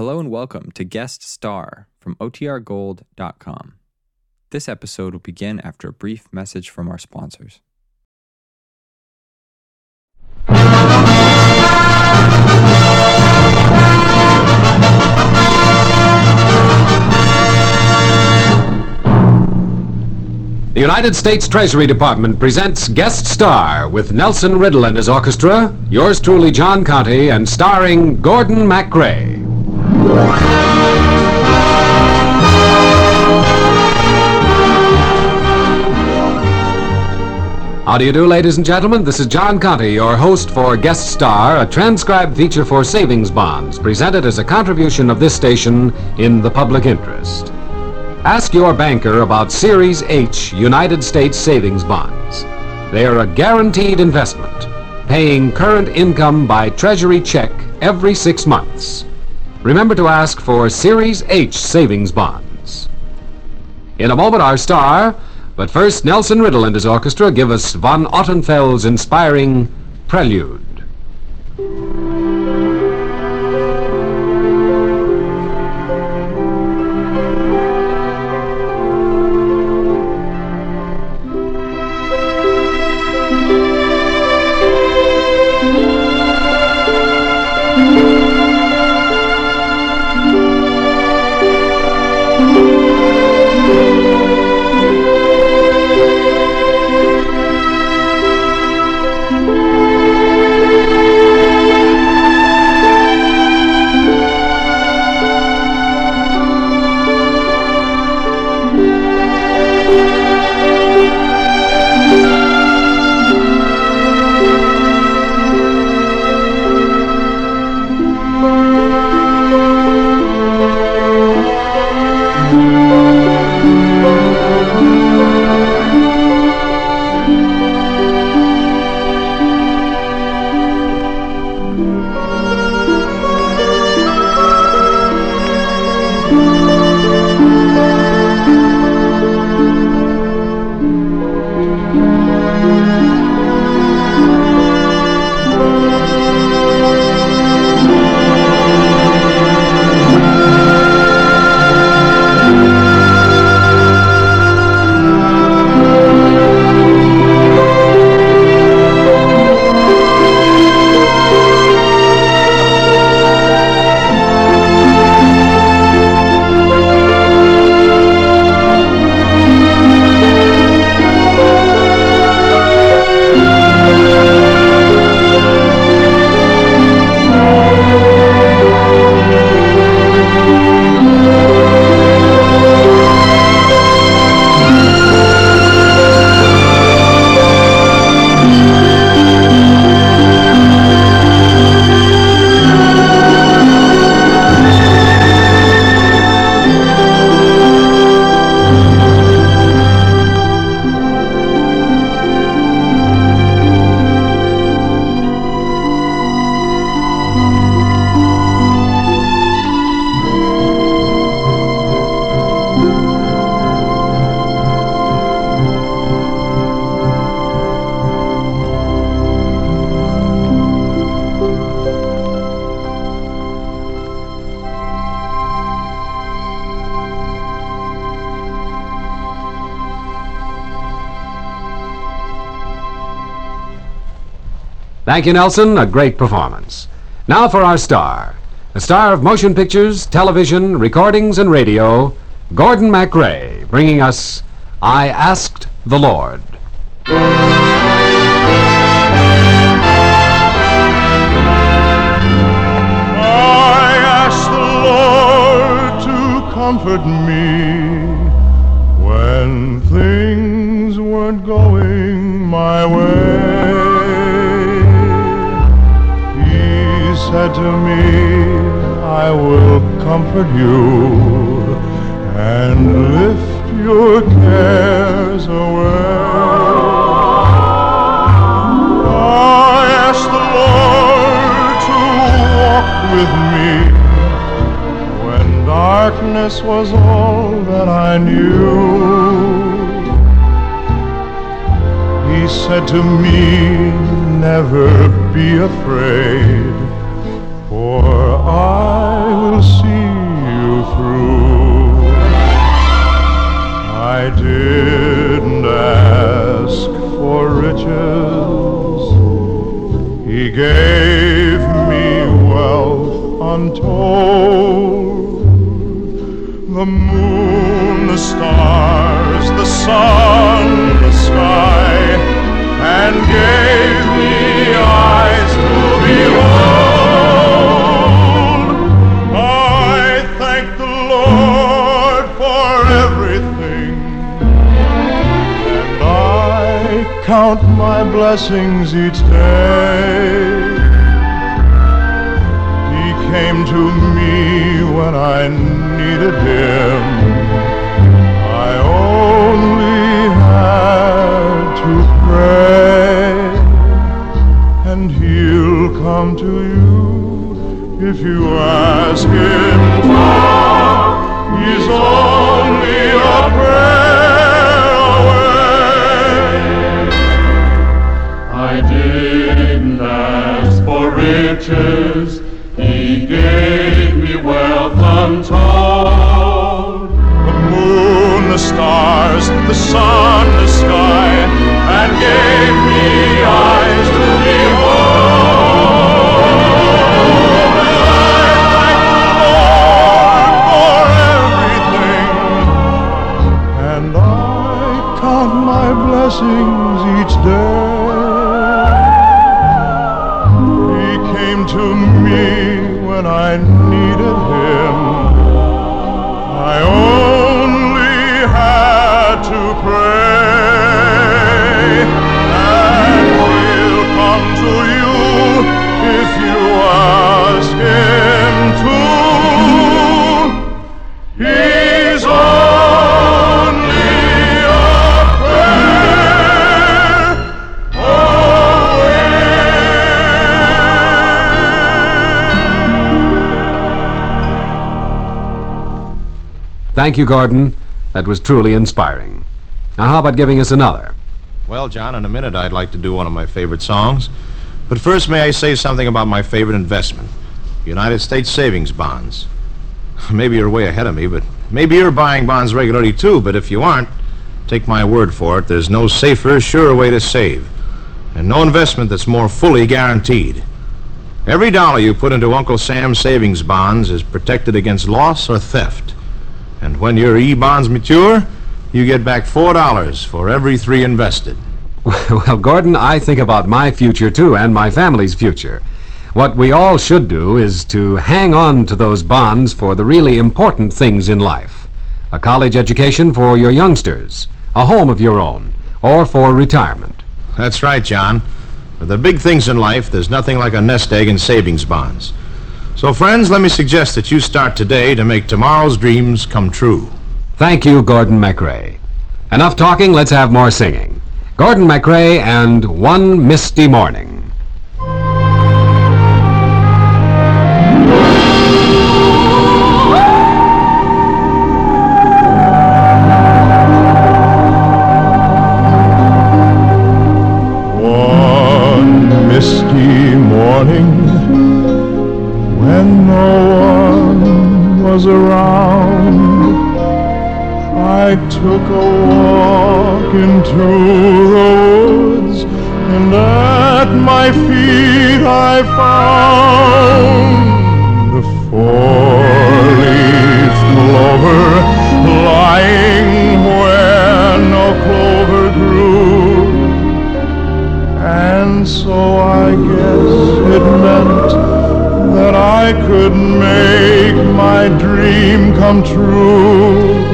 Hello and welcome to Guest Star from OTRGold.com. This episode will begin after a brief message from our sponsors. The United States Treasury Department presents Guest Star with Nelson Riddle and his orchestra, yours truly, John Conte, and starring Gordon MacRae. How do you do, ladies and gentlemen? This is John Conte, your host for Guest Star, a transcribed feature for savings bonds, presented as a contribution of this station in the public interest. Ask your banker about Series H United States savings bonds. They are a guaranteed investment, paying current income by Treasury check every six months. Remember to ask for Series H savings bonds. In a moment, our star, but first, Nelson Riddle and his orchestra give us von Ottenfeld's inspiring Prelude. Thank you, Nelson. A great performance. Now for our star. A star of motion pictures, television, recordings, and radio, Gordon MacRae, bringing us I Asked the Lord. I asked the Lord to comfort me comfort you and lift your cares away. I asked the Lord to walk with me when darkness was all that I knew. He said to me, Never be afraid, for I didn't ask for riches. He gave me wealth untold. The moon, the stars, the sun, the sky, and gave me eyes to behold. Count my blessings each day. He came to me when I needed him. I only had to pray, and he'll come to you if you ask him to. He's only a prayer riches, he gave me wealth untold. The moon, the stars, the sun, the sky, and gave me eyes to behold. And I thank the Lord for everything, and I count my blessings each day. To me when I needed him. I only had to pray, Thank you, Gordon. That was truly inspiring. Now, how about giving us another? Well, John, in a minute I'd like to do one of my favorite songs. But first, may I say something about my favorite investment United States savings bonds. Maybe you're way ahead of me, but maybe you're buying bonds regularly too. But if you aren't, take my word for it, there's no safer, surer way to save. And no investment that's more fully guaranteed. Every dollar you put into Uncle Sam's savings bonds is protected against loss or theft. And when your E bonds mature, you get back $4 for every three invested. Well, Gordon, I think about my future too, and my family's future. What we all should do is to hang on to those bonds for the really important things in life a college education for your youngsters, a home of your own, or for retirement. That's right, John. For the big things in life, there's nothing like a nest egg in savings bonds. So, friends, let me suggest that you start today to make tomorrow's dreams come true. Thank you, Gordon MacRae. Enough talking, let's have more singing. Gordon MacRae and One Misty Morning. My I found a four-leaf clover lying where no clover grew. And so I guess it meant that I could make my dream come true.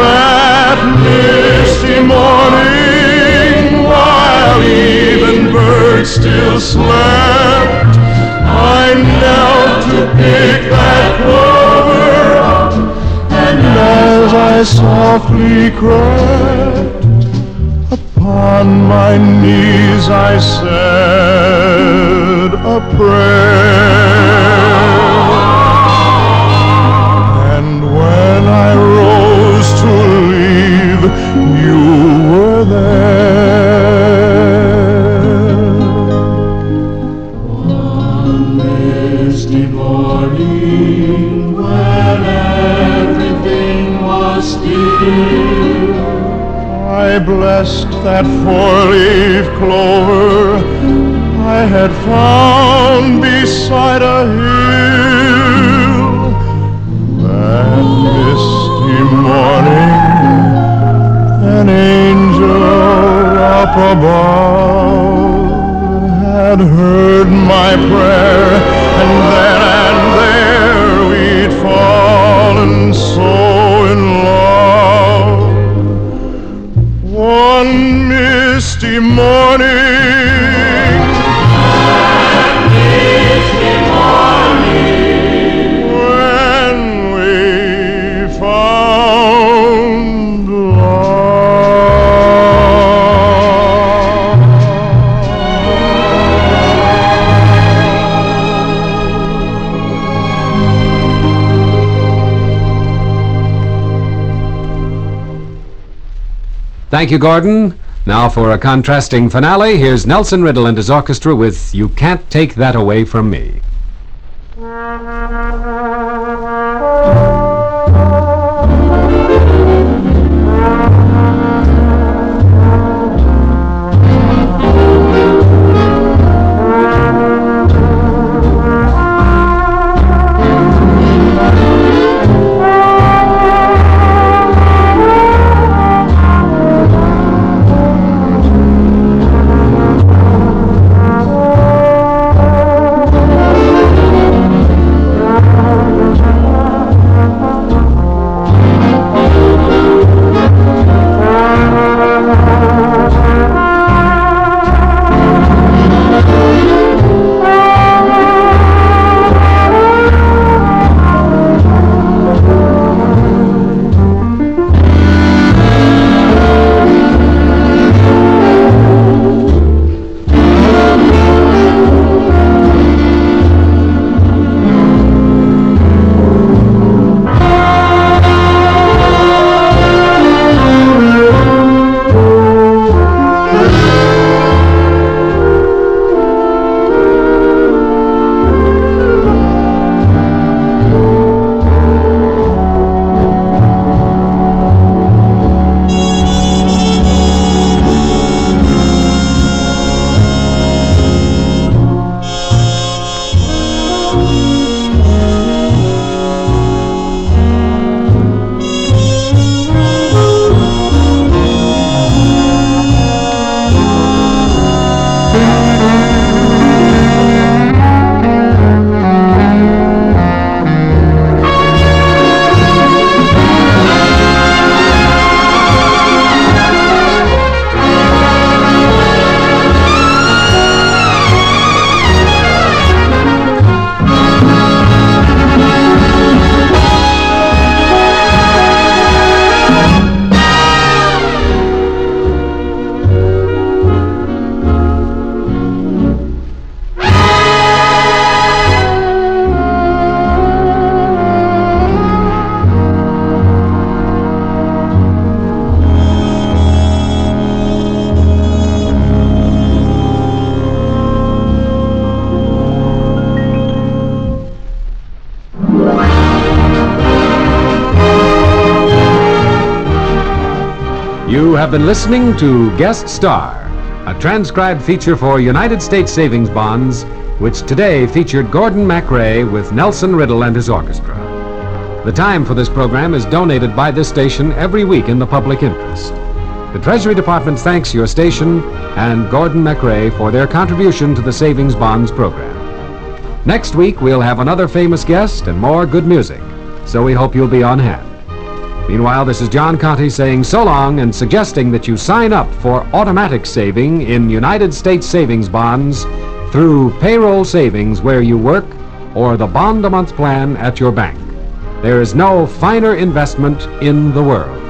That misty morning, still slept, I knelt to pick that clover up, and as I softly crept, Upon my knees I said a prayer. And when I rose to leave, you blessed that four-leaf clover. I had found beside a hill that misty morning an angel up above had heard my prayer misty morning when we found love. Thank you, Gordon. Now for a contrasting finale, here's Nelson Riddle and his orchestra with You Can't Take That Away From Me. Have been listening to Guest Star, a transcribed feature for United States Savings Bonds, which today featured Gordon MacRae with Nelson Riddle and his orchestra. The time for this program is donated by this station every week in the public interest. The Treasury Department thanks your station and Gordon MacRae for their contribution to the Savings Bonds program. Next week, we'll have another famous guest and more good music, so we hope you'll be on hand. Meanwhile, this is John Conte saying so long and suggesting that you sign up for automatic saving in United States savings bonds through payroll savings where you work or the bond a month plan at your bank. There is no finer investment in the world.